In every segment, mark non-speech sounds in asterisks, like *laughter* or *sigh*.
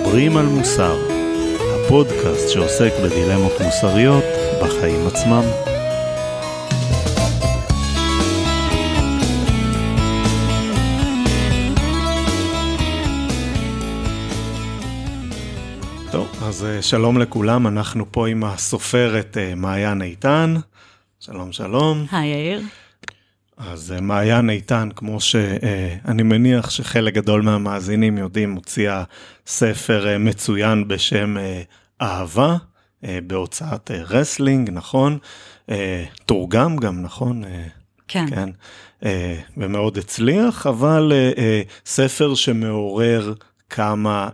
מדברים על מוסר, הפודקאסט שעוסק בדילמות מוסריות בחיים עצמם. טוב, אז אה, שלום לכולם, אנחנו פה עם הסופרת אה, מעיין איתן. שלום, שלום. היי יאיר. אז אה, מעיין איתן, כמו שאני מניח שחלק גדול מהמאזינים יודעים, הוציאה ספר אה, מצוין בשם אה, אהבה, בהוצאת רסלינג, נכון? תורגם גם, נכון? כן. כן. ומאוד הצליח, אבל ספר שמעורר כמה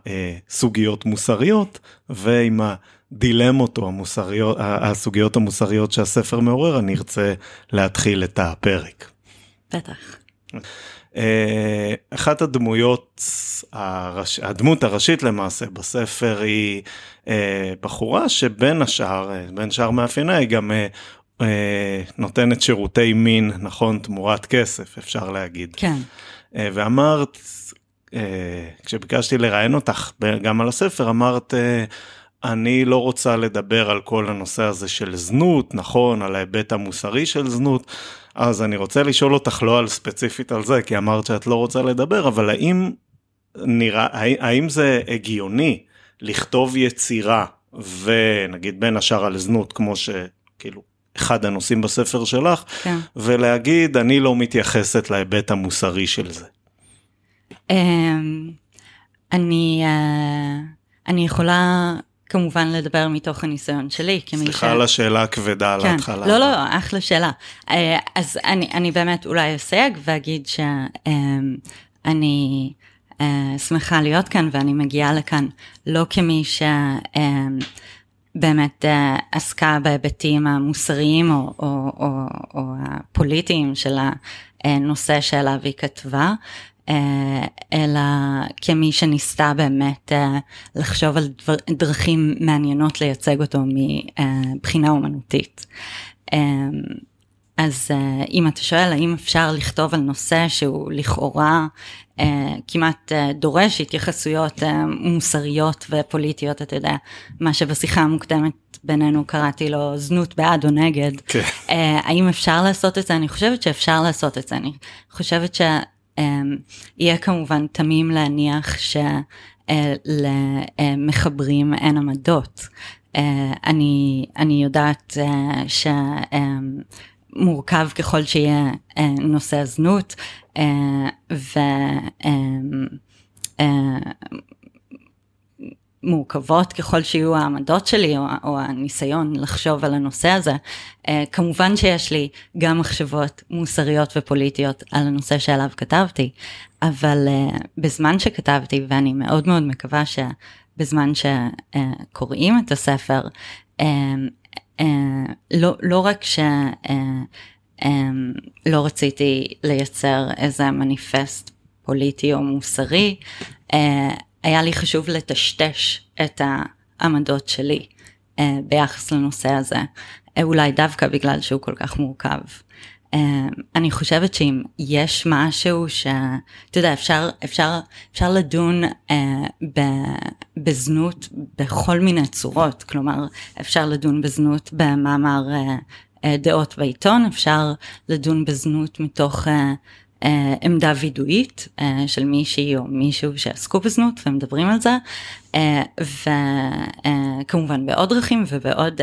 סוגיות מוסריות, ועם ה... הדילמות או המוסריות, הסוגיות המוסריות שהספר מעורר, אני ארצה להתחיל את הפרק. בטח. אה, אחת הדמויות, הראש, הדמות הראשית למעשה בספר היא אה, בחורה שבין השאר, אה, בין שאר מאפייניה היא גם נותנת שירותי מין, נכון, תמורת כסף, אפשר להגיד. כן. ואמרת, כשביקשתי לראיין אותך גם על הספר, אמרת, אני לא רוצה לדבר על כל הנושא הזה של זנות, נכון, על ההיבט המוסרי של זנות, אז אני רוצה לשאול אותך לא על ספציפית על זה, כי אמרת שאת לא רוצה לדבר, אבל האם נראה, האם זה הגיוני לכתוב יצירה, ונגיד בין השאר על זנות, כמו שכאילו אחד הנושאים בספר שלך, כן. ולהגיד, אני לא מתייחסת להיבט המוסרי של זה. אמ, אני, אה, אני יכולה כמובן לדבר מתוך הניסיון שלי. סליחה על השאלה הכבדה כן. על ההתחלה. לא, לא, אחלה שאלה. אה, אז אני, אני באמת אולי אסייג ואגיד שאני אה, שמחה להיות כאן ואני מגיעה לכאן לא כמי שבאמת אה, עסקה בהיבטים המוסריים או, או, או, או הפוליטיים של הנושא שעליו היא כתבה, אלא כמי שניסתה באמת אה, לחשוב על דבר, דרכים מעניינות לייצג אותו מבחינה אומנותית. אה, אז אם אתה שואל האם אפשר לכתוב על נושא שהוא לכאורה כמעט דורש התייחסויות מוסריות ופוליטיות, אתה יודע, מה שבשיחה המוקדמת בינינו קראתי לו זנות בעד או נגד. כן. האם אפשר לעשות את זה? אני חושבת שאפשר לעשות את זה. אני חושבת. אמ, יהיה כמובן תמים להניח שלמחברים אין עמדות. אה, אני, אני יודעת אה, שמורכב ככל שיהיה אה, נושא הזנות ו... מורכבות ככל שיהיו העמדות שלי או, או הניסיון לחשוב על הנושא הזה, uh, כמובן שיש לי גם מחשבות מוסריות ופוליטיות על הנושא שעליו כתבתי, אבל uh, בזמן שכתבתי, ואני מאוד מאוד מקווה שבזמן שקוראים את הספר, uh, לא, לא רק uh, um, רציתי לייצר איזה מניפסט פוליטי או מוסרי, uh, היה לי חשוב לטשטש את העמדות שלי uh, ביחס לנושא הזה, uh, אולי דווקא בגלל שהוא כל כך מורכב. Uh, אני חושבת שאם יש משהו שאתה יודע אפשר אפשר אפשר לדון uh, ב, בזנות בכל מיני צורות כלומר אפשר לדון בזנות במאמר uh, דעות בעיתון אפשר לדון בזנות מתוך uh, אה, עמדה וידואית אה, של מישהי או מישהו שעסקו בזנות ומדברים על זה אה, וכמובן בעוד דרכים ובעוד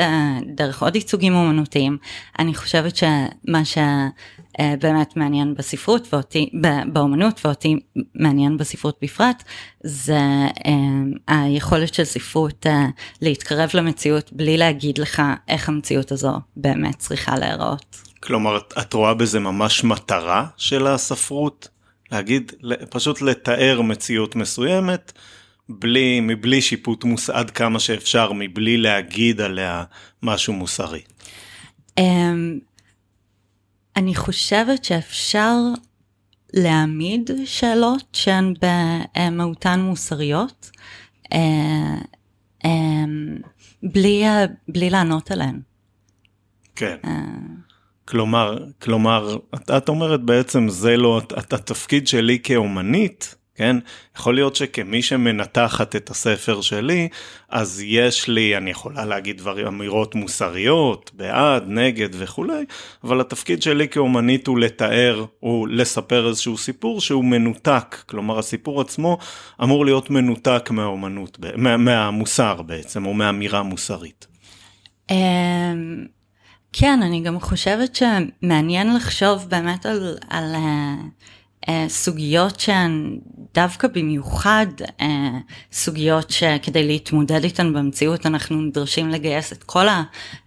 דרך עוד ייצוגים אומנותיים אני חושבת שמה שבאמת מעניין בספרות ואותי באומנות ואותי מעניין בספרות בפרט זה היכולת של ספרות להתקרב למציאות בלי להגיד לך איך המציאות הזו באמת צריכה להיראות. כלומר, את רואה בזה ממש מטרה של הספרות? להגיד, פשוט לתאר מציאות מסוימת, בלי, מבלי שיפוט מוס... עד כמה שאפשר, מבלי להגיד עליה משהו מוסרי. Um, אני חושבת שאפשר להעמיד שאלות שהן במהותן מוסריות, uh, um, בלי, בלי לענות עליהן. כן. כלומר, כלומר, את, את אומרת בעצם זה לא, את, התפקיד שלי כאומנית, כן? יכול להיות שכמי שמנתחת את הספר שלי, אז יש לי, אני יכולה להגיד דברים, אמירות מוסריות, בעד, נגד וכולי, אבל התפקיד שלי כאומנית הוא לתאר, הוא לספר איזשהו סיפור שהוא מנותק, כלומר הסיפור עצמו אמור להיות מנותק מהאומנות, מה, מהמוסר בעצם, או מהאמירה מוסרית. כן, אני גם חושבת שמעניין לחשוב באמת על, על uh, uh, סוגיות שהן דווקא במיוחד uh, סוגיות שכדי להתמודד איתן במציאות אנחנו נדרשים לגייס את כל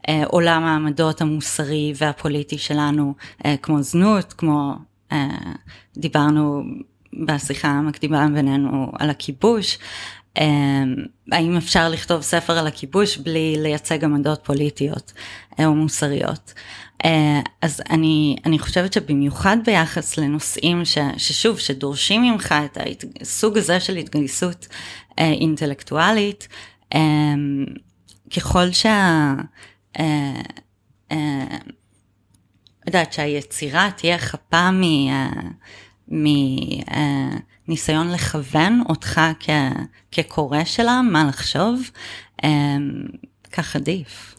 העולם העמדות המוסרי והפוליטי שלנו, uh, כמו זנות, כמו uh, דיברנו בשיחה המקדימה בינינו על הכיבוש. אמ, האם אפשר לכתוב ספר על הכיבוש בלי לייצג עמדות פוליטיות אה, או מוסריות. אה, אז אני, אני חושבת שבמיוחד ביחס לנושאים ש, ששוב, שדורשים ממך את הסוג הזה של התגייסות אה, אינטלקטואלית, אמ, ככל שה... יודעת שהיצירה תהיה חפה מ... מניסיון לכוון אותך כ, כקורא שלה, מה לחשוב, אמ, כך עדיף.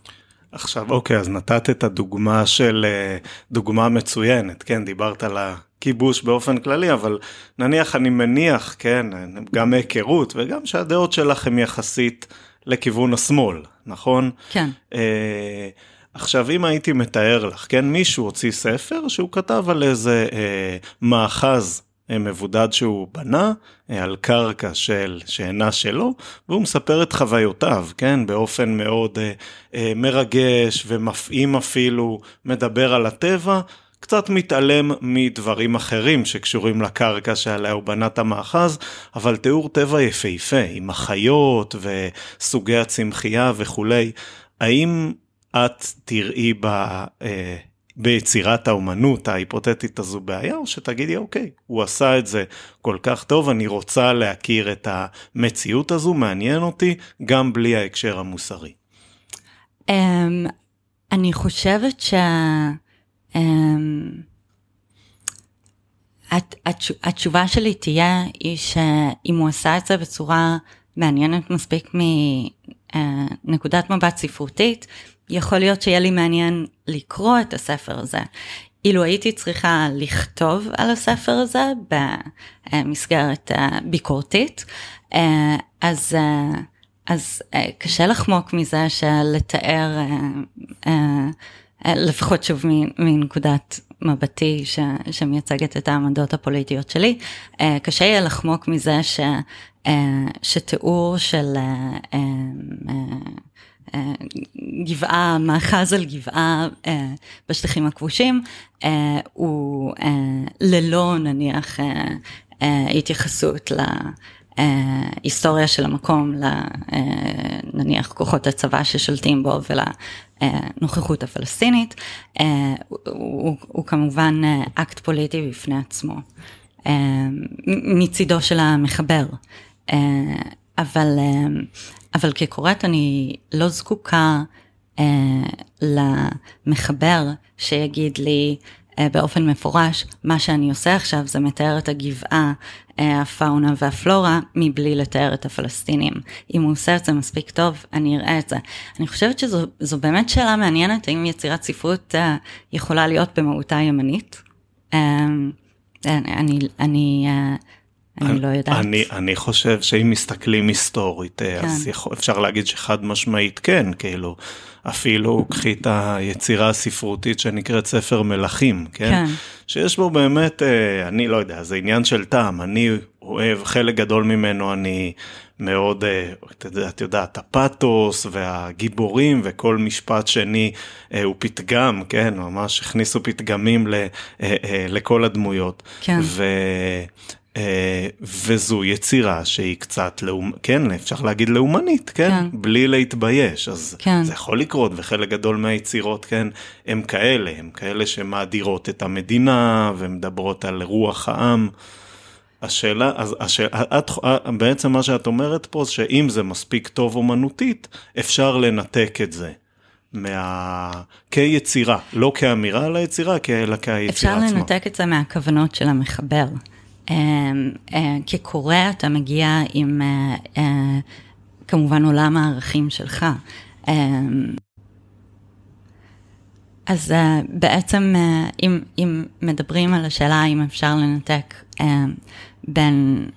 עכשיו, אוקיי, אז נתת את הדוגמה של, אה, דוגמה מצוינת, כן, דיברת על הכיבוש באופן כללי, אבל נניח, אני מניח, כן, גם מהיכרות וגם שהדעות שלך הן יחסית לכיוון השמאל, נכון? כן. אה, עכשיו, אם הייתי מתאר לך, כן, מישהו הוציא ספר שהוא כתב על איזה אה, מאחז מבודד שהוא בנה אה, על קרקע של, שאינה שלו, והוא מספר את חוויותיו, כן, באופן מאוד אה, אה, מרגש ומפעים אפילו, מדבר על הטבע, קצת מתעלם מדברים אחרים שקשורים לקרקע שעליה הוא בנה את המאחז, אבל תיאור טבע יפהפה, עם החיות וסוגי הצמחייה וכולי. האם את תראי ב, אה, ביצירת האומנות ההיפותטית הזו בעיה, או שתגידי, אוקיי, הוא עשה את זה כל כך טוב, אני רוצה להכיר את המציאות הזו, מעניין אותי, גם בלי ההקשר המוסרי. Um, אני חושבת ש... Um, התשובה שלי תהיה היא שאם הוא עשה את זה בצורה מעניינת מספיק מנקודת מבט ספרותית, יכול להיות שיהיה לי מעניין לקרוא את הספר הזה. אילו הייתי צריכה לכתוב על הספר הזה במסגרת ביקורתית, אז, אז קשה לחמוק מזה שלתאר, לפחות שוב מנקודת מבטי ש, שמייצגת את העמדות הפוליטיות שלי, קשה יהיה לחמוק מזה ש, שתיאור של גבעה, מאחז על גבעה אה, בשטחים הכבושים, אה, הוא אה, ללא נניח התייחסות להיסטוריה של המקום, נניח כוחות הצבא ששולטים בו ולנוכחות הפלסטינית, הוא, הוא, הוא כמובן אקט פוליטי בפני עצמו, מצידו של המחבר. אבל אבל כקוראת אני לא זקוקה אה, למחבר שיגיד לי אה, באופן מפורש, מה שאני עושה עכשיו זה מתאר את הגבעה, אה, הפאונה והפלורה, מבלי לתאר את הפלסטינים. אם הוא עושה את זה מספיק טוב, אני אראה את זה. אני חושבת שזו באמת שאלה מעניינת, האם יצירת ספרות אה, יכולה להיות במהותה ימנית. אה, אני, אני אה, אני לא יודעת. אני, אני חושב שאם מסתכלים היסטורית, אה, כן. אז יכול, אפשר להגיד שחד משמעית כן, כאילו, אפילו קחי את היצירה הספרותית שנקראת ספר מלכים, כן? כן. שיש בו באמת, אה, אני לא יודע, זה עניין של טעם, אני אוהב, חלק גדול ממנו אני מאוד, אה, את יודעת, הפתוס והגיבורים וכל משפט שני הוא פתגם, כן? ממש הכניסו פתגמים לכל הדמויות. כן. ו... אה, וזו יצירה שהיא קצת, לאומ... כן, אפשר להגיד לאומנית, כן? כן. בלי להתבייש. אז כן. זה יכול לקרות, וחלק גדול מהיצירות, כן, הם כאלה, הם כאלה שמאדירות את המדינה ומדברות על רוח העם. השאלה, אז השאלה, את, בעצם מה שאת אומרת פה, שאם זה מספיק טוב אומנותית, אפשר לנתק את זה. מה... כיצירה, לא כאמירה על היצירה, אלא כיצירה עצמה. אפשר לנתק את זה מהכוונות של המחבר. כקורא אתה מגיע עם כמובן עולם הערכים שלך. אז uh, בעצם אם, אם מדברים על השאלה האם אפשר לנתק בין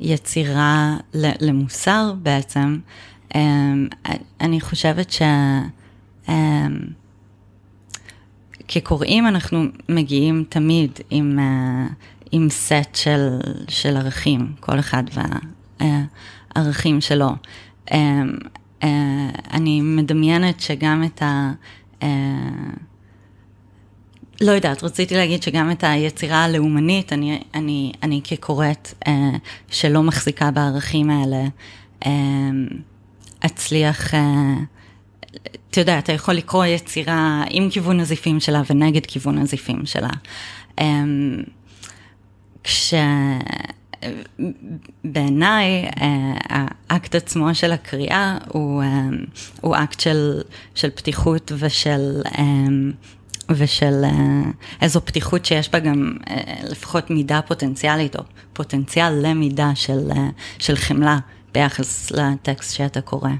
יצירה למוסר בעצם, um, אני חושבת שכקוראים אנחנו מגיעים תמיד עם, עם סט של, של ערכים, כל אחד והערכים שלו. Um, uh, אני מדמיינת שגם את ה... אה, לא יודעת, רציתי להגיד שגם את היצירה הלאומנית, אני, אני, אני כקוראת אה, שלא מחזיקה בערכים האלה, אה, אצליח, אה, אתה יודע, אתה יכול לקרוא יצירה עם כיוון הזיפים שלה ונגד כיוון הזיפים שלה. אה, כש... בעיניי אה, האקט עצמו של הקריאה הוא, אה, הוא אקט של, של פתיחות ושל, אה, ושל איזו פתיחות שיש בה גם לפחות מידה פוטנציאלית או פוטנציאל למידה של, של חמלה ביחס לטקסט שאתה קורא.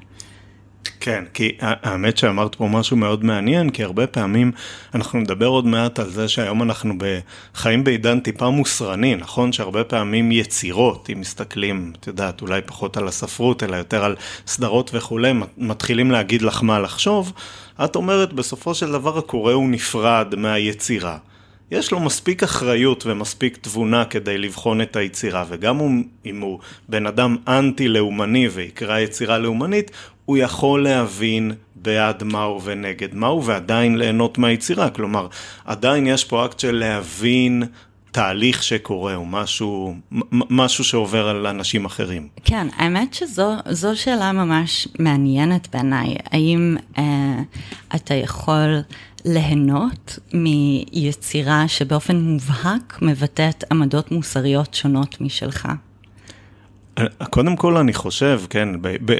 כן, כי האמת שאמרת פה משהו מאוד מעניין, כי הרבה פעמים אנחנו נדבר עוד מעט על זה שהיום אנחנו חיים בעידן טיפה מוסרני, נכון? שהרבה פעמים יצירות, אם מסתכלים, את יודעת, אולי פחות על הספרות, אלא יותר על סדרות וכולי, מתחילים להגיד לך מה לחשוב. את אומרת, בסופו של דבר הקורא הוא נפרד מהיצירה. יש לו מספיק אחריות ומספיק תבונה כדי לבחון את היצירה, וגם אם הוא בן אדם אנטי-לאומני ויקרא יצירה לאומנית, הוא יכול להבין בעד מהו ונגד מהו, ועדיין ליהנות מהיצירה. כלומר, עדיין יש פה אקט של להבין תהליך שקורה, או משהו, משהו שעובר על אנשים אחרים. כן, האמת שזו שאלה ממש מעניינת בעיניי. האם אה, אתה יכול ליהנות מיצירה שבאופן מובהק מבטאת עמדות מוסריות שונות משלך? קודם כל אני חושב, כן, ב, ב,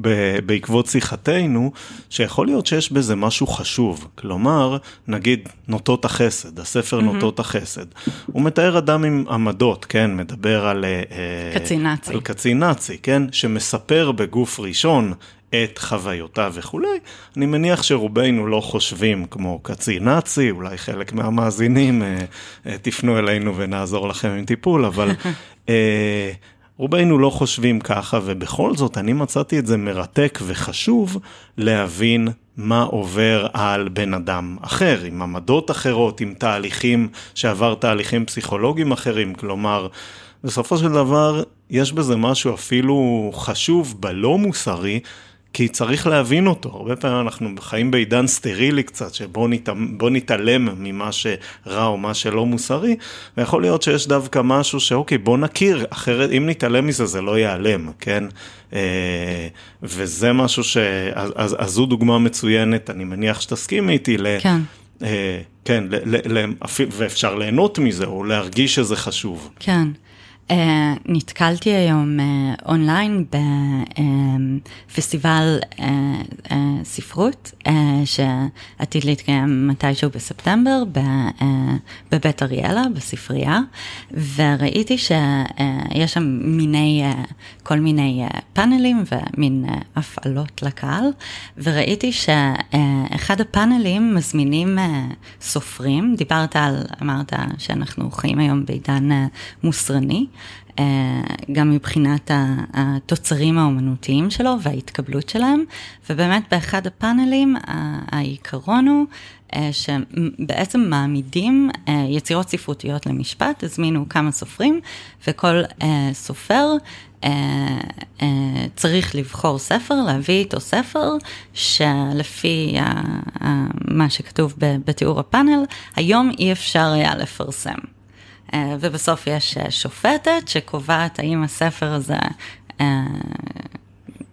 ב, בעקבות שיחתנו, שיכול להיות שיש בזה משהו חשוב. כלומר, נגיד נוטות החסד, הספר mm-hmm. נוטות החסד. הוא מתאר אדם עם עמדות, כן, מדבר על... אה, קצין נאצי. על קצין נאצי, כן, שמספר בגוף ראשון את חוויותיו וכולי, אני מניח שרובנו לא חושבים כמו קצין נאצי, אולי חלק מהמאזינים אה, אה, תפנו אלינו ונעזור לכם עם טיפול, אבל *laughs* אה, רובנו לא חושבים ככה, ובכל זאת אני מצאתי את זה מרתק וחשוב להבין מה עובר על בן אדם אחר, עם עמדות אחרות, עם תהליכים שעבר תהליכים פסיכולוגיים אחרים, כלומר, בסופו של דבר יש בזה משהו אפילו חשוב בלא מוסרי, כי צריך להבין אותו. הרבה פעמים אנחנו חיים בעידן סטרילי קצת, שבו נת... נתעלם ממה שרע או מה שלא מוסרי, ויכול להיות שיש דווקא משהו שאוקיי, בוא נכיר, אחרת אם נתעלם מזה זה לא ייעלם, כן? אה, וזה משהו ש... אז, אז, אז זו דוגמה מצוינת, אני מניח שתסכימי איתי, ל... כן. אה, כן, ל, ל, ואפשר ליהנות מזה, או להרגיש שזה חשוב. כן. Uh, נתקלתי היום uh, אונליין בפסטיבל uh, uh, ספרות uh, שעתיד להתקיים מתישהו בספטמבר ב, uh, בבית אריאלה, בספרייה, וראיתי שיש uh, שם מיני, uh, כל מיני uh, פאנלים ומין uh, הפעלות לקהל, וראיתי שאחד הפאנלים מזמינים uh, סופרים, דיברת על, אמרת שאנחנו חיים היום בעידן מוסרני. אה, גם מבחינת התוצרים האומנותיים שלו וההתקבלות שלהם, ובאמת באחד הפאנלים העיקרון הוא אה, שבעצם מעמידים אה, יצירות ספרותיות למשפט, הזמינו כמה סופרים, וכל סופר צריך לבחור ספר, להביא איתו ספר, שלפי מה שכתוב בתיאור הפאנל, היום אי אפשר היה לפרסם. אה, ובסוף יש אה, שופטת שקובעת האם הספר הזה אה,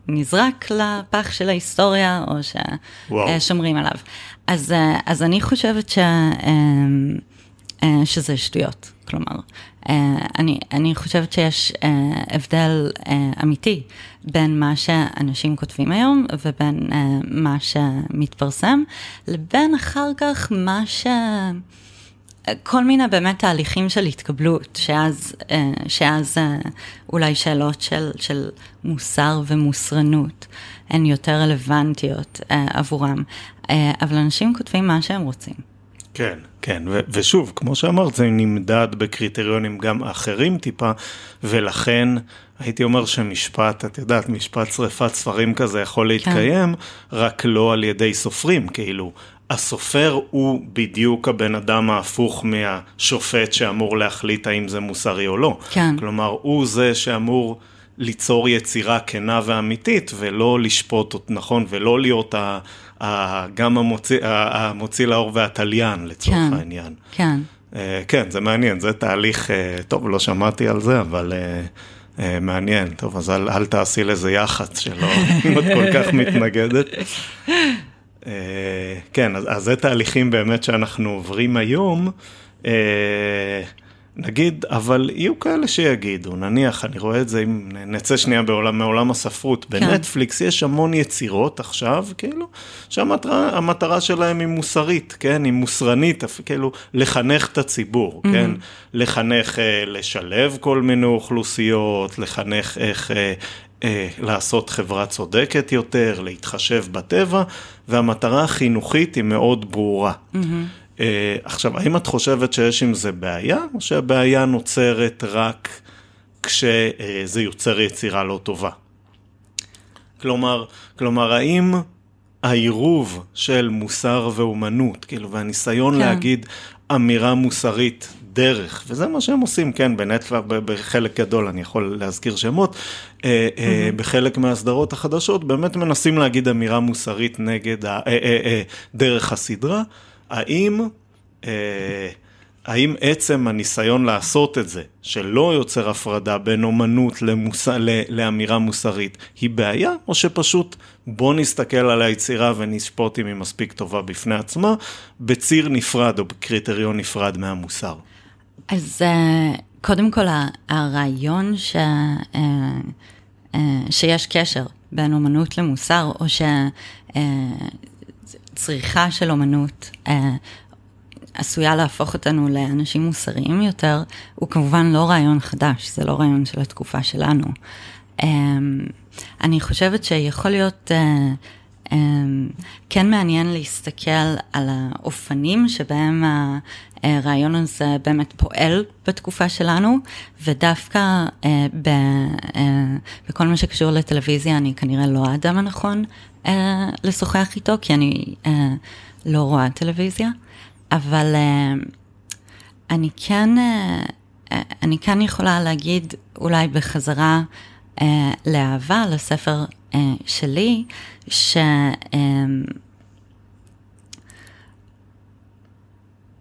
נזרק לפח של ההיסטוריה או ששומרים עליו. אז, אז אני חושבת ש, שזה שטויות, כלומר, אני, אני חושבת שיש הבדל אמיתי בין מה שאנשים כותבים היום ובין מה שמתפרסם, לבין אחר כך מה ש... כל מיני באמת תהליכים של התקבלות, שאז, אה, שאז אה, אולי שאלות של, של מוסר ומוסרנות הן יותר רלוונטיות אה, עבורם, אבל אנשים כותבים מה שהם רוצים. כן, כן, ו- ושוב, כמו שאמרת, זה נמדד בקריטריונים גם אחרים טיפה, ולכן הייתי אומר שמשפט, את יודעת, משפט שריפת ספרים כזה יכול. להתקיים, כן. רק לא על ידי סופרים, כאילו. הסופר הוא בדיוק הבן אדם ההפוך מהשופט שאמור להחליט האם זה מוסרי או לא. כן. כלומר, הוא זה שאמור ליצור יצירה כנה ואמיתית, ולא לשפוט, נכון, ולא להיות ה, ה, גם המוציא, המוציא לאור והתליין לצורך כן, העניין. כן. Uh, כן, זה מעניין, זה תהליך, uh, טוב, לא שמעתי על זה, אבל... Uh, מעניין, טוב, אז אל, אל תעשי לזה יח"צ שלא *laughs* את כל כך מתנגדת. אה, כן, אז, אז זה תהליכים באמת שאנחנו עוברים היום. אה, נגיד, אבל יהיו כאלה שיגידו, נניח, אני רואה את זה, אם נצא שנייה בעולם, מעולם הספרות, כן. בנטפליקס יש המון יצירות עכשיו, כאילו, שהמטרה שלהם היא מוסרית, כן, היא מוסרנית, כאילו, לחנך את הציבור, mm-hmm. כן, לחנך, אה, לשלב כל מיני אוכלוסיות, לחנך איך אה, לעשות חברה צודקת יותר, להתחשב בטבע, והמטרה החינוכית היא מאוד ברורה. Mm-hmm. אה, עכשיו, האם את חושבת שיש עם זה בעיה, או שהבעיה נוצרת רק כשזה יוצר יצירה לא טובה? כלומר, כלומר, האם העירוב של מוסר ואומנות, כאילו, והניסיון כן. להגיד אמירה מוסרית דרך, וזה מה שהם עושים, כן, בנטפליקס, בחלק גדול, אני יכול להזכיר שמות, mm-hmm. בחלק מהסדרות החדשות, באמת מנסים להגיד אמירה מוסרית נגד, ה, אה, דרך הסדרה. האם, האם עצם הניסיון לעשות את זה, שלא יוצר הפרדה בין אומנות למוס... לאמירה מוסרית, היא בעיה, או שפשוט בוא נסתכל על היצירה ונשפוט אם היא מספיק טובה בפני עצמה, בציר נפרד או בקריטריון נפרד מהמוסר? אז uh, קודם כל הרעיון ש, uh, uh, שיש קשר בין אומנות למוסר, או שצריכה של אומנות עשויה להפוך אותנו לאנשים מוסריים יותר, הוא כמובן לא רעיון חדש, זה לא רעיון של התקופה שלנו. Um, אני חושבת שיכול להיות... Uh, כן מעניין להסתכל על האופנים שבהם הרעיון הזה באמת פועל בתקופה שלנו, ודווקא אה, אה, בכל מה שקשור לטלוויזיה אני כנראה לא האדם הנכון אה, לשוחח איתו, כי אני לא רואה טלוויזיה, אבל אני כן, אני כן יכולה להגיד אולי בחזרה לאהבה, לספר שלי, ש...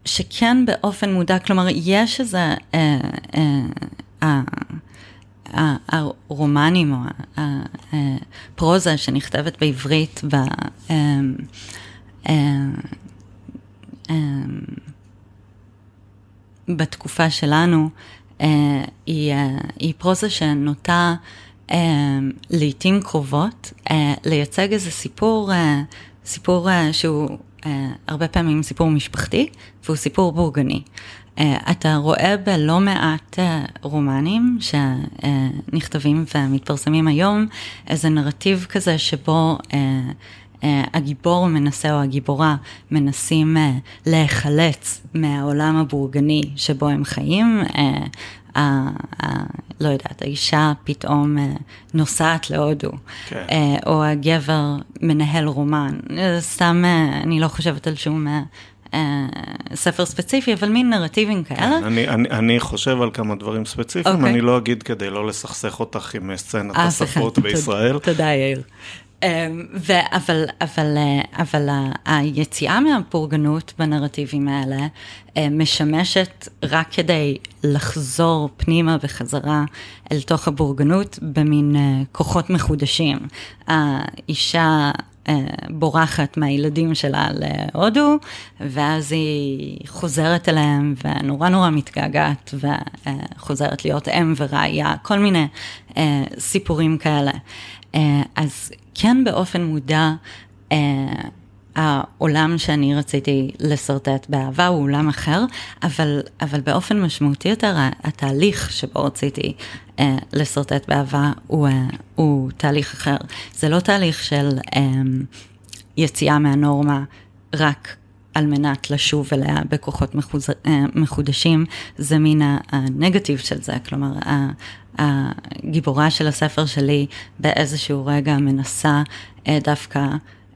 שכן באופן מודע, כלומר, יש איזה, אה, אה, אה, הרומנים או הפרוזה שנכתבת בעברית ב... אה, אה, אה, בתקופה שלנו, אה, היא, אה, היא פרוזה שנוטה אה, לעיתים קרובות אה, לייצג איזה סיפור, אה, סיפור אה, שהוא הרבה פעמים סיפור משפחתי, והוא סיפור בורגני. אתה רואה בלא מעט רומנים שנכתבים ומתפרסמים היום, איזה נרטיב כזה שבו הגיבור מנסה או הגיבורה מנסים uh, להיחלץ מהעולם הבורגני שבו הם חיים. Uh, ה, ה, לא יודעת, האישה פתאום אה, נוסעת להודו, כן. אה, או הגבר מנהל רומן, סתם, אה, אני לא חושבת על שום ספר ספציפי, אבל מין נרטיבים כאלה. כן, אני, אני, אני חושב על כמה דברים ספציפיים, okay. אוקיי. אני לא אגיד כדי לא לסכסך אותך עם סצנת הספרות בישראל. תודה, יאיר. אמ, אבל, אבל, אה, אבל היציאה מהפורגנות בנרטיבים האלה אה, משמשת רק כדי לחזור פנימה בחזרה אל תוך הבורגנות במין אה, כוחות מחודשים. האישה בורחת מהילדים שלה להודו, ואז היא חוזרת אליהם ונורא נורא מתגעגעת וחוזרת להיות אם ורעיה, כל מיני סיפורים כאלה. אז כן באופן מודע, אה, העולם שאני רציתי לשרטט באהבה הוא עולם אחר, אבל, אבל באופן משמעותי יותר, התהליך שבו רציתי אה, לשרטט באהבה הוא, אה, הוא תהליך אחר. זה לא תהליך של אה, יציאה מהנורמה רק על מנת לשוב אליה בכוחות מחוז... אה, מחודשים, זה מין הנגטיב של זה, כלומר, הגיבורה של הספר שלי באיזשהו רגע מנסה אה, דווקא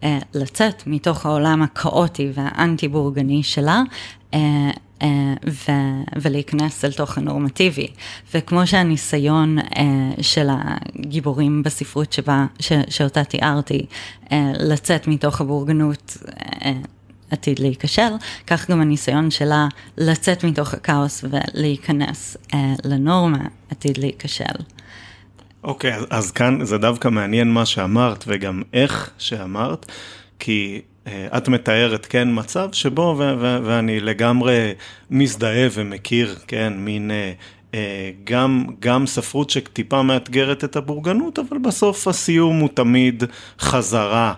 אה, לצאת מתוך העולם הכאוטי והאנטי בורגני שלה. ו- ולהיכנס אל תוך הנורמטיבי. וכמו שהניסיון uh, של הגיבורים בספרות שבה, ש- שאותה תיארתי, uh, לצאת מתוך הבורגנות uh, עתיד להיכשל, כך גם הניסיון שלה לצאת מתוך הכאוס ולהיכנס אה, לנורמה עתיד להיכשל. אוקיי, okay, אז, אז כאן זה דווקא מעניין מה שאמרת וגם איך שאמרת, כי אה, את מתארת, כן, מצב שבו, ו- ו- ואני לגמרי מזדהה ומכיר, כן, מין אה, גם, גם ספרות שטיפה מאתגרת את הבורגנות, אבל בסוף הסיום הוא תמיד חזרה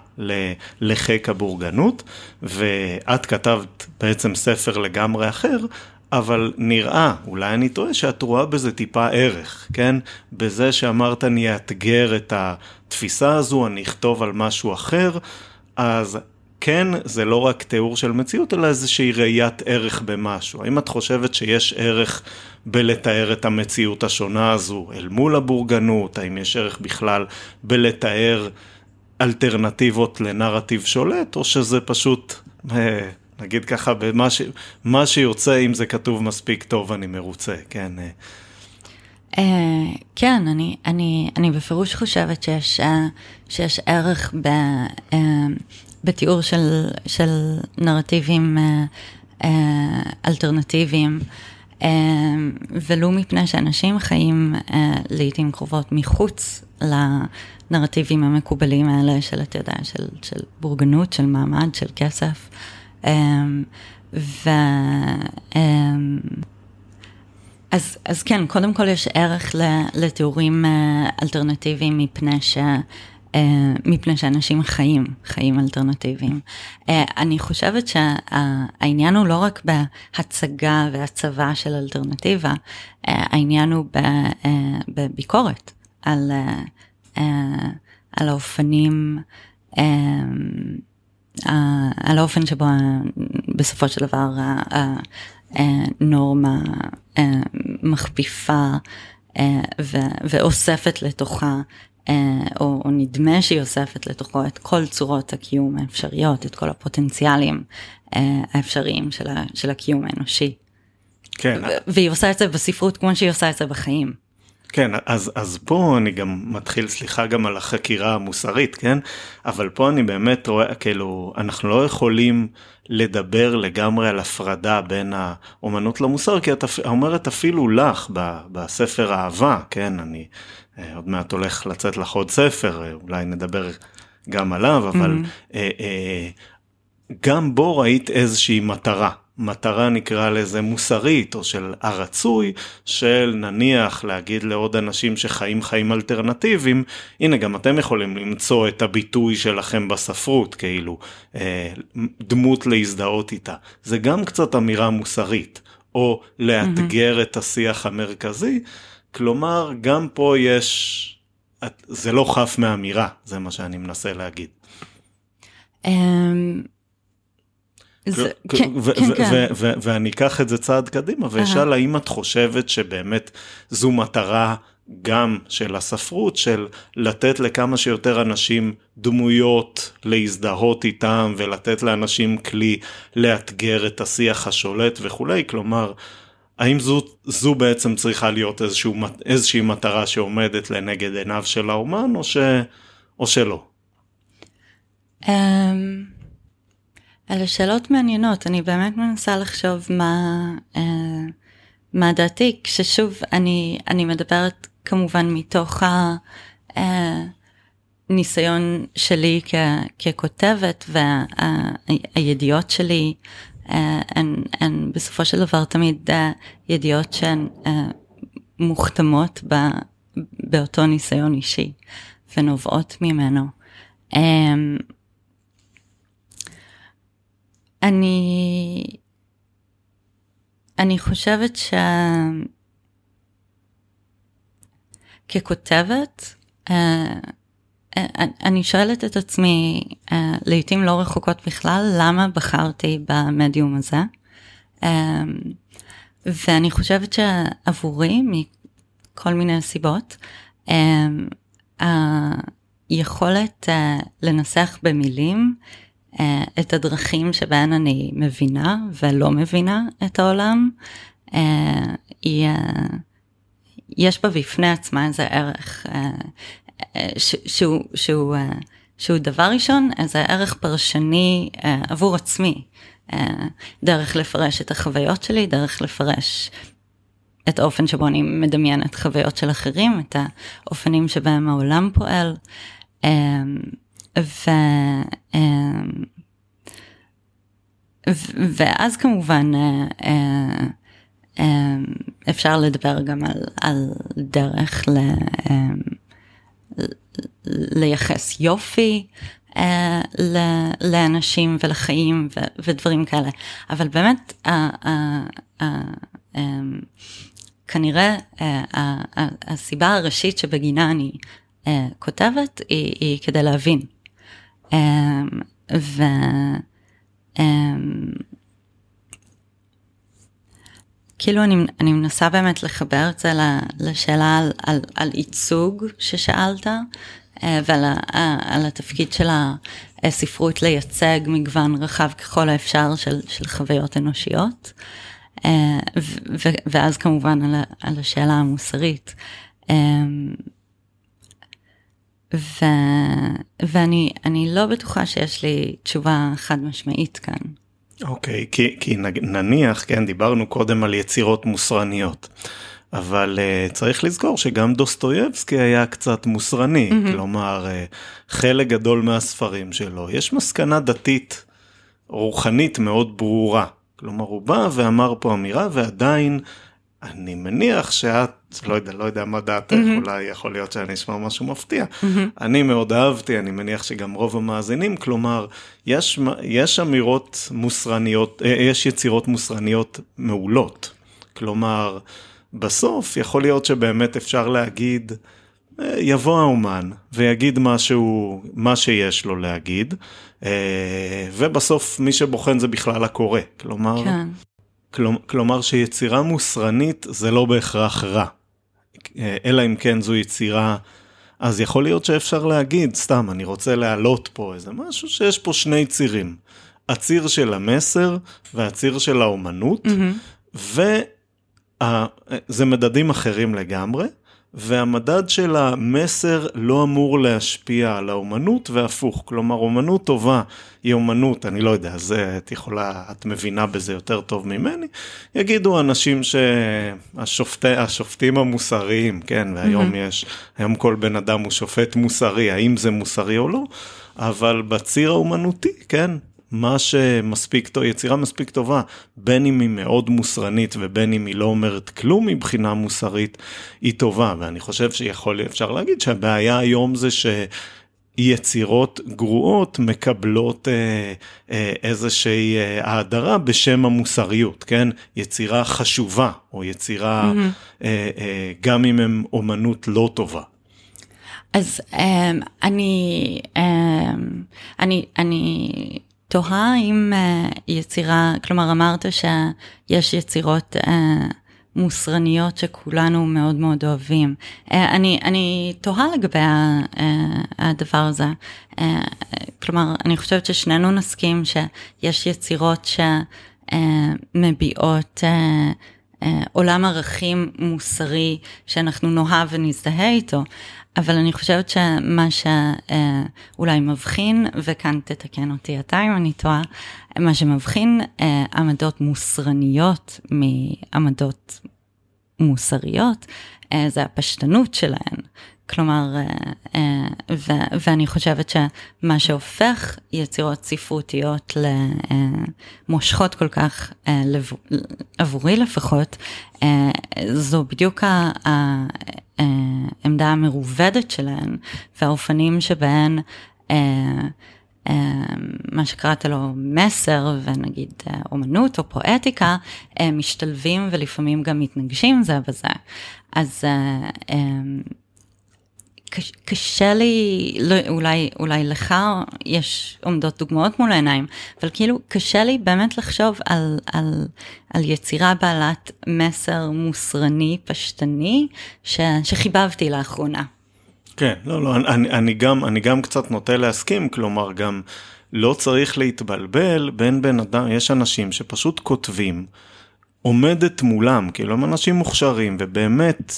לחיק הבורגנות, ואת כתבת בעצם ספר לגמרי אחר, אבל נראה, אולי אני טועה, שאת רואה בזה טיפה ערך, כן? בזה שאמרת אני אאתגר את התפיסה הזו, אני אכתוב על משהו אחר, אז כן, זה לא רק תיאור של מציאות, אלא איזושהי ראיית ערך במשהו. האם את חושבת שיש ערך בלתאר את המציאות השונה הזו אל מול הבורגנות? האם יש ערך בכלל בלתאר אלטרנטיבות לנרטיב שולט, או שזה פשוט, אה, נגיד ככה, במה ש... מה שיוצא, אם זה כתוב מספיק טוב, אני מרוצה, כן? Uh, כן, אני, אני, אני בפירוש חושבת שיש, uh, שיש ערך ב, בתיאור של, של נרטיבים uh, uh, אלטרנטיביים. אה, ולו מפני שאנשים חיים אה, לעיתים קרובות מחוץ לנרטיבים המקובלים האלה של, אתה יודע, של, של בורגנות, של מעמד, של כסף. אה, ו... אז, אז כן, קודם כל יש ערך לתיאורים אלטרנטיביים מפני ש... אה, מפני שאנשים חיים, חיים אלטרנטיביים. אה, אני חושבת שהעניין הוא לא רק בהצגה והצבה של אלטרנטיבה, אה, העניין הוא בביקורת על, על האופנים, על האופן שבו בסופו של דבר הנורמה מכפיפה ואוספת לתוכה או, או נדמה שהיא אוספת לתוכו את כל צורות הקיום האפשריות, את כל הפוטנציאלים אה, האפשריים של, ה, של הקיום האנושי. כן. והיא עושה את זה בספרות כמו שהיא עושה את זה בחיים. כן, אז, אז פה אני גם מתחיל, סליחה גם על החקירה המוסרית, כן? אבל פה אני באמת רואה, כאילו, אנחנו לא יכולים לדבר לגמרי על הפרדה בין האומנות למוסר, כי את אומרת אפילו לך בספר אהבה, כן? אני אה, עוד מעט הולך לצאת לך עוד ספר, אה, אולי נדבר גם עליו, אבל mm-hmm. גם בו ראית איזושהי מטרה. מטרה נקרא לזה מוסרית או של הרצוי של נניח להגיד לעוד אנשים שחיים חיים אלטרנטיביים הנה גם אתם יכולים למצוא את הביטוי שלכם בספרות כאילו דמות להזדהות איתה זה גם קצת אמירה מוסרית או לאתגר mm-hmm. את השיח המרכזי כלומר, גם פה יש, זה לא חף מאמירה, זה מה שאני מנסה להגיד. ואני אקח את זה צעד קדימה ואשאל האם את חושבת שבאמת זו מטרה גם של הספרות, של לתת לכמה שיותר אנשים דמויות להזדהות איתם ולתת לאנשים כלי לאתגר את השיח השולט וכולי, כלומר האם זו, זו בעצם צריכה להיות איזשהו, איזושהי מטרה שעומדת לנגד עיניו של האומן או, ש, או שלא? Um, אלה שאלות מעניינות, אני באמת מנסה לחשוב מה, uh, מה דעתי, כששוב אני, אני מדברת כמובן מתוך הניסיון uh, שלי כ, ככותבת והידיעות שלי אה, הן, הן בסופו של דבר תמיד אה, ידיעות שהן אה, מוכתמות באותו ניסיון אישי ונובעות ממנו. אני, אני חושבת ש... אה, אה, אני שואלת את עצמי אה, לעתים לא רחוקות בכלל למה בחרתי במדיום הזה. ואני חושבת שעבורי מכל מיני סיבות היכולת לנסח במילים את הדרכים שבהן אני מבינה ולא מבינה את העולם יש בה בפני עצמה איזה ערך אה, אה, שהוא, שהוא, אה, שהוא דבר ראשון, איזה ערך פרשני עבור עצמי, דרך לפרש את החוויות שלי, דרך לפרש את האופן שבו אני מדמיינת חוויות של אחרים, את האופנים שבהם העולם פועל. ו... ואז כמובן אפשר לדבר גם על, על דרך ל, לייחס יופי אה, לאנשים ולחיים ודברים כאלה, אבל באמת אמ, כנראה אה, הסיבה הראשית שבגינה אני אה, כותבת היא, היא כדי להבין. ו... כאילו אני, אני מנסה באמת לחבר את זה לשאלה על, על, על ייצוג ששאלת אה, ועל אה, על התפקיד של הספרות לייצג מגוון רחב ככל האפשר של, של חוויות אנושיות. אה, ו, ואז כמובן על, על השאלה המוסרית. ו, ואני לא בטוחה שיש לי תשובה חד משמעית כאן. אוקיי, okay, כי, כי נניח, כן, דיברנו קודם על יצירות מוסרניות, אבל uh, צריך לזכור שגם דוסטויבסקי היה קצת מוסרני, mm-hmm. כלומר, uh, חלק גדול מהספרים שלו, יש מסקנה דתית רוחנית מאוד ברורה. כלומר, הוא בא ואמר פה אמירה ועדיין אני מניח שאת, לא יודע, לא יודע מה דעתך, mm-hmm. אולי יכול להיות שאני אשמע משהו מפתיע. Mm-hmm. אני מאוד אהבתי, אני מניח שגם רוב המאזינים, כלומר, יש, יש אמירות מוסרניות, אה, יש יצירות מוסרניות מעולות. כלומר, בסוף יכול להיות שבאמת אפשר להגיד, אה, יבוא האומן ויגיד משהו, מה שיש לו להגיד, אה, ובסוף מי שבוחן זה בכלל הקורא. כלומר, כן. כלומר שיצירה מוסרנית זה לא בהכרח רע, אלא אם כן זו יצירה, אז יכול להיות שאפשר להגיד, סתם, אני רוצה להעלות פה איזה משהו שיש פה שני צירים, הציר של המסר והציר של האומנות, mm-hmm. וזה מדדים אחרים לגמרי. והמדד של המסר לא אמור להשפיע על האומנות והפוך. כלומר, אומנות טובה היא אומנות, אני לא יודע, זה את יכולה, את מבינה בזה יותר טוב ממני. יגידו אנשים שהשופטים המוסריים, כן, והיום mm-hmm. יש, היום כל בן אדם הוא שופט מוסרי, האם זה מוסרי או לא, אבל בציר האומנותי, כן, מה שמספיק טוב, יצירה מספיק טובה, בין אם היא מאוד מוסרנית ובין אם היא לא אומרת כלום מבחינה מוסרית, היא טובה. ואני חושב שיכול, אפשר להגיד שהבעיה היום זה ש... יצירות גרועות מקבלות אה, אה, איזושהי אה, האדרה בשם המוסריות, כן? יצירה חשובה, או יצירה, mm-hmm. אה, אה, גם אם הם אומנות לא טובה. אז אה, אני, אה, אני, אני תוהה אם uh, יצירה, כלומר אמרת שיש יצירות uh, מוסרניות שכולנו מאוד מאוד אוהבים. Uh, אני, אני תוהה לגבי uh, הדבר הזה. Uh, כלומר, אני חושבת ששנינו נסכים שיש יצירות שמביעות uh, uh, עולם ערכים מוסרי שאנחנו נאהב ונזדהה איתו, אבל אני חושבת שמה שאולי מבחין, וכאן תתקן אותי אתה אם אני טועה, מה שמבחין אה, עמדות מוסרניות מעמדות מוסריות, אה, זה הפשטנות שלהן. כלומר, אה, ואני חושבת שמה שהופך יצירות ספרותיות למושכות כל כך, עבורי לפחות, זו בדיוק העמדה המרובדת שלהן והאופנים שבהן מה שקראת לו מסר ונגיד אומנות או פואטיקה, משתלבים ולפעמים גם מתנגשים זה בזה. אז קשה לי, לא, אולי, אולי לך יש עומדות דוגמאות מול העיניים, אבל כאילו קשה לי באמת לחשוב על, על, על יצירה בעלת מסר מוסרני, פשטני, ש, שחיבבתי לאחרונה. כן, לא, לא, אני, אני, גם, אני גם קצת נוטה להסכים, כלומר גם לא צריך להתבלבל בין בן אדם, יש אנשים שפשוט כותבים, עומדת מולם, כאילו הם אנשים מוכשרים ובאמת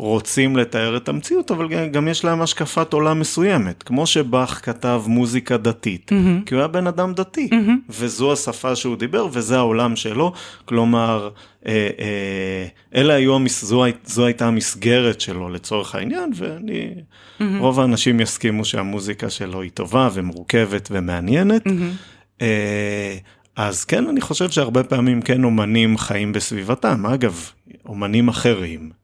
רוצים לתאר את המציאות, אבל גם יש להם השקפת עולם מסוימת, כמו שבאך כתב מוזיקה דתית, mm-hmm. כי הוא היה בן אדם דתי, mm-hmm. וזו השפה שהוא דיבר וזה העולם שלו, כלומר, אה, אה, אלה היו, המס... זו, זו הייתה המסגרת שלו לצורך העניין, ואני, mm-hmm. רוב האנשים יסכימו שהמוזיקה שלו היא טובה ומורכבת ומעניינת. Mm-hmm. אה, אז כן, אני חושב שהרבה פעמים כן אומנים חיים בסביבתם. אגב, אומנים אחרים,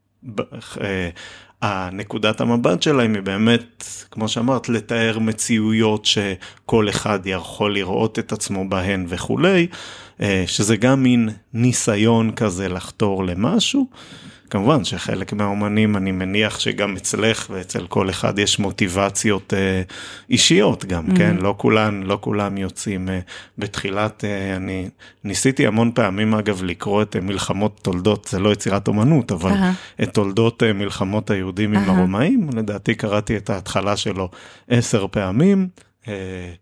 הנקודת המבט שלהם היא באמת, כמו שאמרת, לתאר מציאויות שכל אחד יכול לראות את עצמו בהן וכולי, אה, שזה גם מין ניסיון כזה לחתור למשהו. כמובן שחלק מהאומנים, אני מניח שגם אצלך ואצל כל אחד יש מוטיבציות אה, אישיות גם, mm-hmm. כן? לא כולן, לא כולם יוצאים. אה, בתחילת, אה, אני ניסיתי המון פעמים, אגב, לקרוא את אה, מלחמות תולדות, זה לא יצירת אומנות, אבל uh-huh. את תולדות אה, מלחמות היהודים uh-huh. עם הרומאים, לדעתי קראתי את ההתחלה שלו עשר פעמים. אה,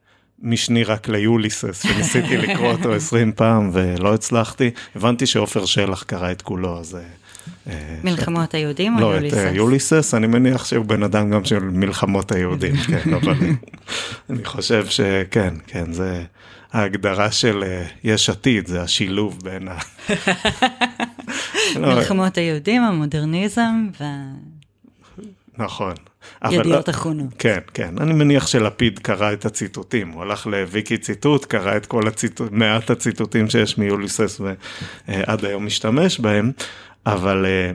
משני רק ליוליסס, שניסיתי לקרוא אותו *laughs* עשרים פעם ולא הצלחתי. הבנתי שעופר שלח קרא את כולו, אז... אה, מלחמות היהודים או לא, יוליסס? לא, את יוליסס, אני מניח שהוא בן אדם גם של מלחמות היהודים, *laughs* כן, אבל אני חושב שכן, כן, זה ההגדרה של אה, יש עתיד, זה השילוב בין ה... *laughs* לא, מלחמות היהודים, המודרניזם ו... נכון. ידיעות אחרונות. כן, כן. אני מניח שלפיד קרא את הציטוטים, הוא הלך לוויקי ציטוט, קרא את כל הציטוט, מעט הציטוטים שיש מיוליסס ועד היום משתמש בהם, אבל אה,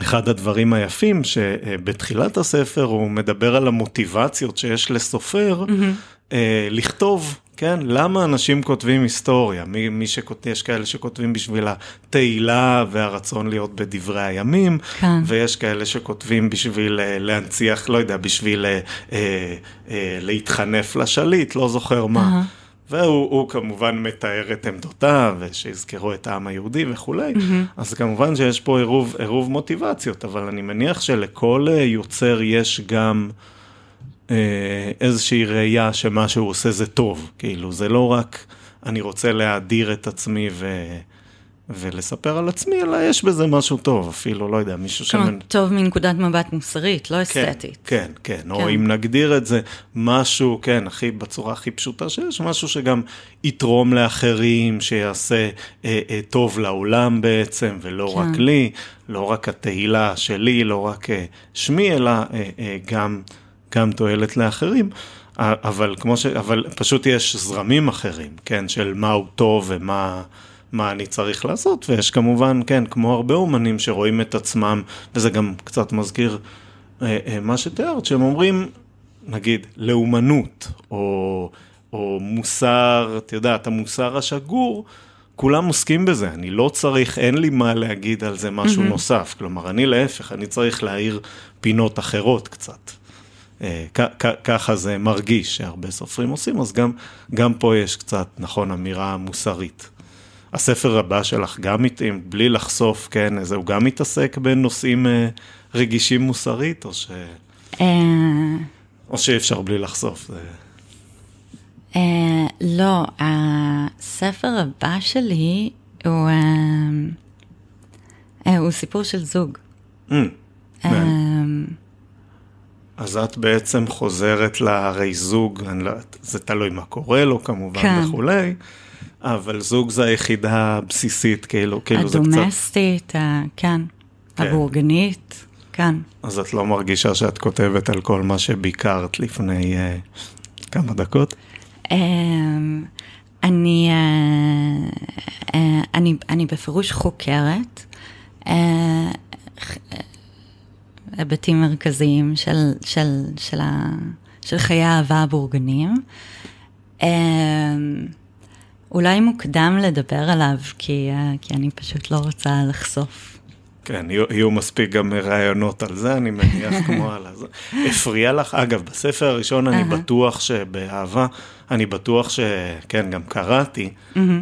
אחד הדברים היפים שבתחילת הספר הוא מדבר על המוטיבציות שיש לסופר mm-hmm. לכתוב, כן? למה אנשים כותבים היסטוריה? מי, מי שכותב, יש כאלה שכותבים בשביל התהילה והרצון להיות בדברי הימים, כן. ויש כאלה שכותבים בשביל אה, להנציח, לא יודע, בשביל אה, אה, להתחנף לשליט, לא זוכר מה. Uh-huh. והוא כמובן מתאר את עמדותיו, ושיזכרו את העם היהודי וכולי, mm-hmm. אז כמובן שיש פה עירוב, עירוב מוטיבציות, אבל אני מניח שלכל אה, יוצר יש גם אה, איזושהי ראייה שמה שהוא עושה זה טוב, כאילו, זה לא רק אני רוצה להאדיר את עצמי ו... ולספר על עצמי, אלא יש בזה משהו טוב, אפילו, לא יודע, מישהו ש... כלומר, טוב מנקודת מבט מוסרית, לא כן, אסתטית. כן, כן, כן, או. אם נגדיר את זה, משהו, כן, הכי, בצורה הכי פשוטה שיש, משהו שגם יתרום לאחרים, שיעשה אה, אה, טוב לעולם בעצם, ולא כן. רק לי, לא רק התהילה שלי, לא רק אה, שמי, אלא אה, אה, גם, גם תועלת לאחרים. אבל כמו ש... אבל פשוט יש זרמים אחרים, כן, של מהו טוב ומה... מה אני צריך לעשות, ויש כמובן, כן, כמו הרבה אומנים שרואים את עצמם, וזה גם קצת מזכיר אה, אה, מה שתיארת, שהם אומרים, נגיד, לאומנות, או, או מוסר, את יודעת, המוסר השגור, כולם עוסקים בזה, אני לא צריך, אין לי מה להגיד על זה משהו mm-hmm. נוסף, כלומר, אני להפך, אני צריך להאיר פינות אחרות קצת. אה, ככה זה מרגיש שהרבה סופרים עושים, אז גם, גם פה יש קצת, נכון, אמירה מוסרית. הספר הבא שלך גם, בלי לחשוף, כן, זה הוא גם מתעסק בנושאים אה, רגישים מוסרית, או ש... אה. או שאי אפשר בלי לחשוף. זה... אה, לא, הספר הבא שלי הוא, הוא סיפור של זוג. אז את בעצם חוזרת להרי זוג, לא, זה תלוי מה קורה לו כמובן כן. וכולי. אבל זוג זה היחידה הבסיסית, כאילו, כאילו זה קצת... הדומסטית, כן, כן, הבורגנית, כן. אז את לא מרגישה שאת כותבת על כל מה שביקרת לפני uh, כמה דקות? Um, אני, uh, uh, אני, אני בפירוש חוקרת uh, היבטים מרכזיים של, של, של, של חיי האהבה הבורגנים. אולי מוקדם לדבר עליו, כי, כי אני פשוט לא רוצה לחשוף. כן, יהיו, יהיו מספיק גם רעיונות על זה, אני מניח, *laughs* כמו על זה. הפריע לך, אגב, בספר הראשון אני בטוח שבאהבה, אני בטוח שכן, גם קראתי,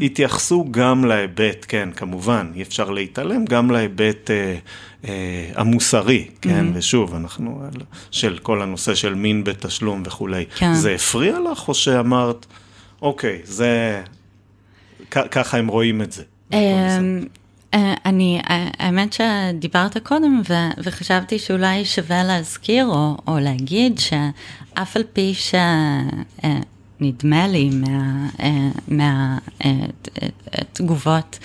התייחסו גם להיבט, כן, כמובן, אי אפשר להתעלם, גם להיבט אה, אה, המוסרי, כן, ושוב, אנחנו, של כל הנושא של מין בתשלום וכולי. כן. זה הפריע לך, או שאמרת, אוקיי, זה, ככה הם רואים את זה. אמ, אה, אני, אה, האמת שדיברת קודם וחשבתי שאולי שווה להזכיר או, או להגיד שאף על פי שנדמה לי מהתגובות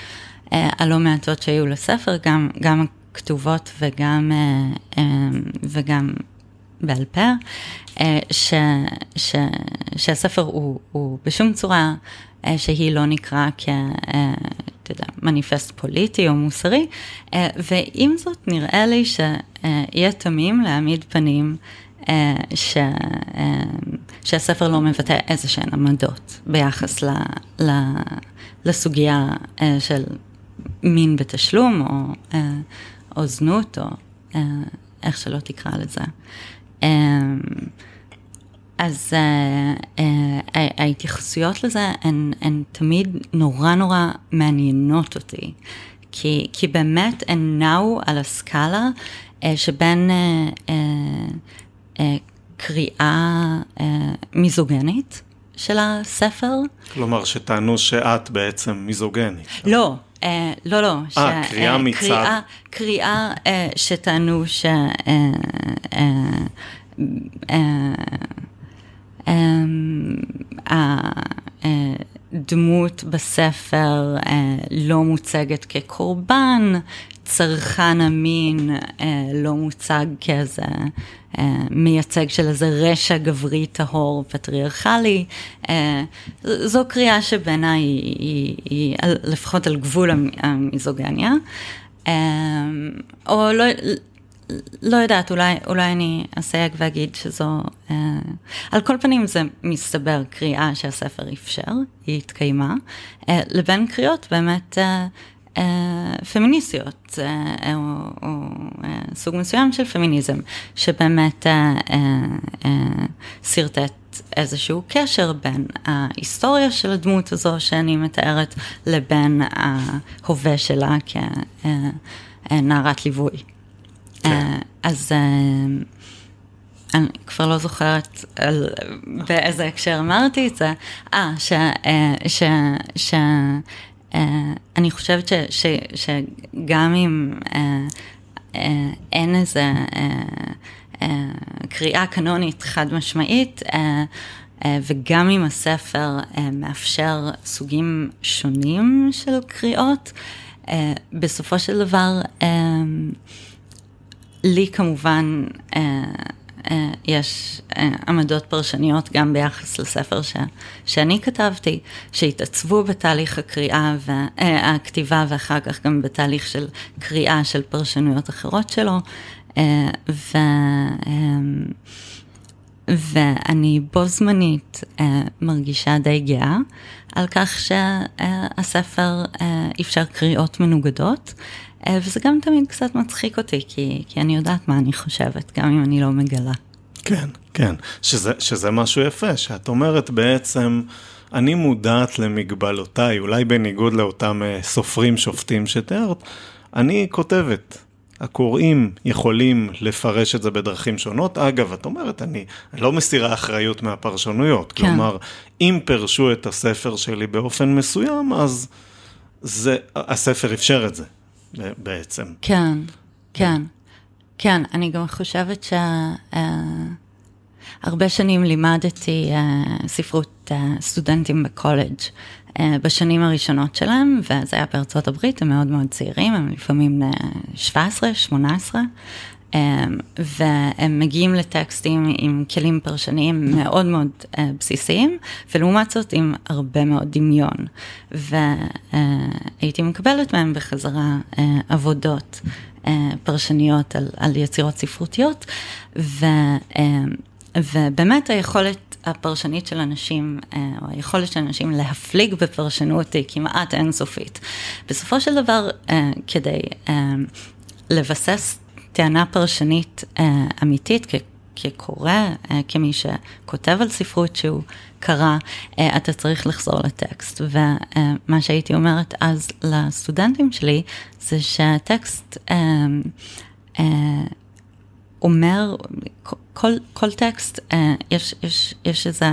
מה, הלא מעטות שהיו לספר, גם, גם הכתובות וגם, וגם בעל פה, ש, ש, שהספר הוא, הוא בשום צורה שהיא לא נקרא כ... אתה יודע, מניפסט פוליטי או מוסרי, אה, ועם זאת נראה לי שיהיה תמים להעמיד פנים אה, ש, אה, שהספר לא מבטא איזה שהן עמדות ביחס ל, ל, לסוגיה של מין בתשלום או, או זנות או איך שלא תקרא לזה. אז uh, uh, ההתייחסויות לזה הן, הן תמיד נורא נורא מעניינות אותי, כי, כי באמת הן נעו על הסקאלה uh, שבין uh, uh, קריאה uh, מיזוגנית של הספר. כלומר, שטענו שאת בעצם מיזוגנית. לא. Uh, לא, לא. אה, קריאה מצד. קריאה, קריאה uh, שטענו ש... Uh, uh, אמ, הדמות בספר אה, לא מוצגת כקורבן, צרכן המין אה, לא מוצג כאיזה אה, מייצג של איזה רשע גברי טהור פטריארכלי. זו קריאה שבעיניי היא, היא, היא לפחות על גבול המיזוגניה. או לא, לא יודעת, אולי, אולי אני אסייג ואגיד שזו... אה, על כל פנים זה מסתבר קריאה שהספר אפשר, היא התקיימה, אה, לבין קריאות באמת אה, אה, פמיניסטיות, אה, או, או אה, סוג מסוים של פמיניזם, שבאמת אה, אה, אה, שרטט איזשהו קשר בין ההיסטוריה של הדמות הזו שאני מתארת, לבין ההווה שלה כנערת אה, ליווי. כן. אה, אז אה, אני כבר לא זוכרת על, באיזה הקשר אמרתי את זה. אה, ש... אה, ש, ש אני חושבת ש, ש, שגם אם אין איזה קריאה קנונית חד משמעית, וגם אם הספר מאפשר סוגים שונים של קריאות, בסופו של דבר לי כמובן אה, אה, יש אה, עמדות פרשניות גם ביחס לספר ש, שאני כתבתי, שהתעצבו בתהליך הקריאה, והכתיבה ואחר כך גם בתהליך של קריאה של פרשנויות אחרות שלו. ו, ואני בו זמנית מרגישה די גאה על כך שהספר אפשר קריאות מנוגדות. אה, וזה גם תמיד קצת מצחיק אותי, כי, כי אני יודעת מה אני חושבת, גם אם אני לא מגלה. כן, כן, שזה, שזה משהו יפה, שאת אומרת בעצם, אני מודעת למגבלותיי, אולי בניגוד לאותם uh, סופרים שופטים שתיארת, אני כותבת. הקוראים יכולים לפרש את זה בדרכים שונות. אגב, את אומרת, אני, אני לא מסירה אחריות מהפרשנויות. כן. כלומר, אם פרשו את הספר שלי באופן מסוים, אז זה, הספר אפשר את זה. בעצם. כן, כן, כן, אני גם חושבת שהרבה uh, שנים לימדתי uh, ספרות uh, סטודנטים בקולג' בשנים הראשונות שלהם, וזה היה בארצות הברית, הם מאוד מאוד צעירים, הם לפעמים 17, 18. Um, והם מגיעים לטקסטים עם כלים פרשניים מאוד מאוד uh, בסיסיים, ולעומת זאת עם הרבה מאוד דמיון. והייתי uh, מקבלת מהם בחזרה uh, עבודות פרשניות על, על יצירות ספרותיות, ו, ובאמת היכולת הפרשנית של אנשים, או היכולת של אנשים להפליג בפרשנות היא כמעט אינסופית. בסופו של דבר, כדי לבסס טענה פרשנית אמיתית, כקורא, כמי שכותב על ספרות שהוא קרא, אתה צריך לחזור לטקסט. ומה שהייתי אומרת אז לסטודנטים שלי, זה שהטקסט אומר, כל, כל טקסט, יש, יש, יש איזה,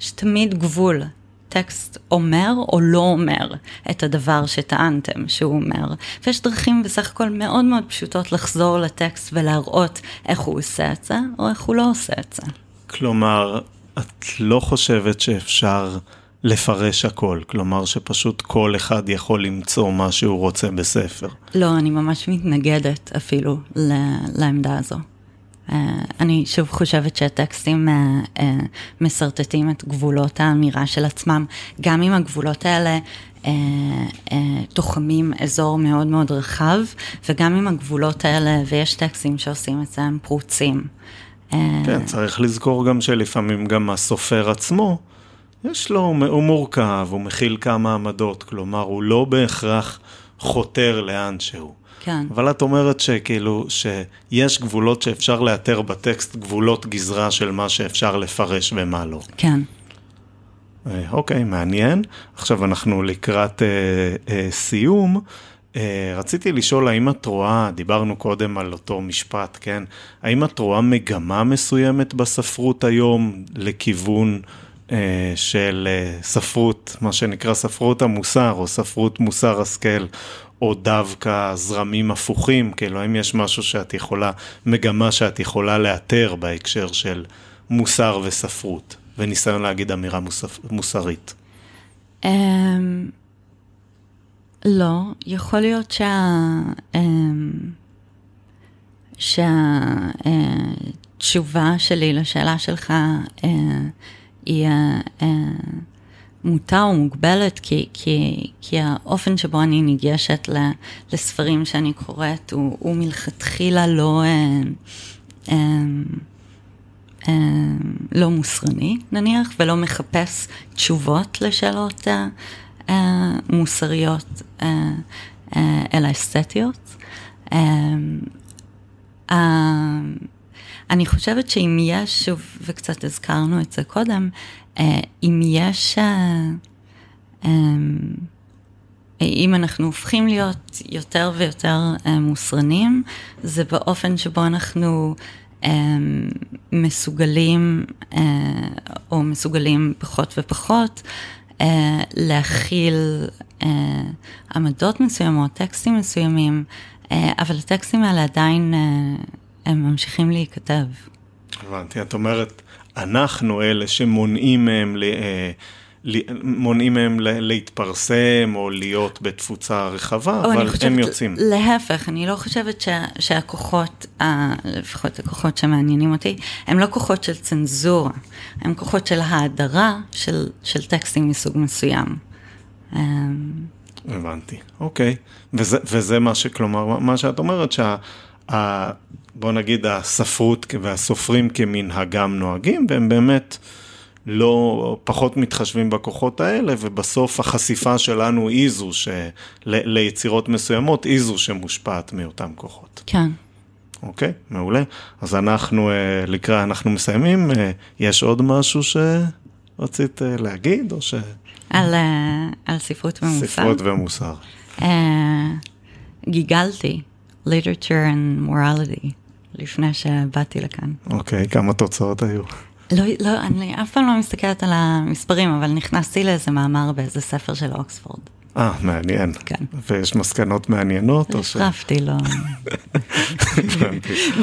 יש תמיד גבול. טקסט אומר או לא אומר את הדבר שטענתם שהוא אומר. ויש דרכים בסך הכל מאוד מאוד פשוטות לחזור לטקסט ולהראות איך הוא עושה את זה, או איך הוא לא עושה את זה. כלומר, את לא חושבת שאפשר לפרש הכל, כלומר שפשוט כל אחד יכול למצוא מה שהוא רוצה בספר. לא, אני ממש מתנגדת אפילו לעמדה הזו. אה, אני שוב חושבת שהטקסטים אה, אה, משרטטים את גבולות האמירה של עצמם, גם אם הגבולות האלה תוחמים אזור מאוד מאוד רחב, וגם אם הגבולות האלה, ויש טקסטים שעושים את זה, הם פרוצים. כן, צריך לזכור גם שלפעמים גם הסופר עצמו, יש לו, הוא מורכב, הוא מכיל כמה עמדות, כלומר, הוא לא בהכרח חותר לאן שהוא. כן. אבל את אומרת שכאילו, שיש גבולות שאפשר לאתר בטקסט, גבולות גזרה של מה שאפשר לפרש ומה לא. כן. אה, אוקיי, מעניין. עכשיו אנחנו לקראת אה, אה, סיום. אה, רציתי לשאול, האם את רואה, דיברנו קודם על אותו משפט, כן? האם את רואה מגמה מסוימת בספרות היום לכיוון אה, של אה, ספרות, מה שנקרא ספרות המוסר, או ספרות מוסר השכל, או דווקא זרמים הפוכים, כאילו האם יש משהו שאת יכולה, מגמה שאת יכולה לאתר בהקשר של מוסר וספרות, וניסיון להגיד אמירה מוסף, מוסרית? Um, לא, יכול להיות שה... Um, שהתשובה uh, שלי לשאלה שלך uh, היא... Uh, מוטה או מוגבלת, כי, כי, כי האופן שבו אני ניגשת לספרים שאני קוראת הוא, הוא מלכתחילה לא, אה, אה, אה, לא מוסרני נניח, ולא מחפש תשובות לשאלות אה, אה, מוסריות, אה, אה, אלא אסתטיות. אה, אה, אני חושבת שאם יש, שוב, וקצת הזכרנו את זה קודם, אה, אם יש, אה, אמ, אם אנחנו הופכים להיות יותר ויותר אה, מוסרנים, זה באופן שבו אנחנו מסוגלים, או מסוגלים פחות ופחות, להכיל עמדות מסוימות, טקסטים מסוימים, אבל הטקסטים האלה עדיין, הם ממשיכים להיכתב. הבנתי, את אומרת, אנחנו אלה שמונעים מהם, אה, מונעים מהם להתפרסם או להיות בתפוצה רחבה, אבל חושבת, הם יוצאים. להפך, אני לא חושבת שה, שהכוחות, לפחות הכוחות שמעניינים אותי, הם לא כוחות של צנזורה, הם כוחות של האדרה של, של טקסטים מסוג מסוים. הבנתי, אוקיי. וזה, וזה מה שכלומר, מה שאת אומרת, שה... בוא נגיד הספרות והסופרים כמנהגם נוהגים, והם באמת לא, פחות מתחשבים בכוחות האלה, ובסוף החשיפה שלנו היא זו, ש, ל, ליצירות מסוימות, היא זו שמושפעת מאותם כוחות. כן. אוקיי, מעולה. אז אנחנו, אה, לקראת, אנחנו מסיימים, אה, יש עוד משהו שרצית אה, להגיד, או ש... על, על ספרות ומוסר. ספרות ומוסר. גיגלתי. literature and morality, לפני שבאתי לכאן. אוקיי, okay, כמה תוצאות היו? לא, לא, אני אף פעם לא מסתכלת על המספרים, אבל נכנסתי לאיזה מאמר באיזה ספר של אוקספורד. אה, מעניין. כן. ויש מסקנות מעניינות? החרפתי, לא.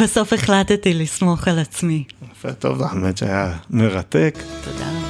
בסוף החלטתי לסמוך על עצמי. יפה, טוב, האמת שהיה מרתק. תודה.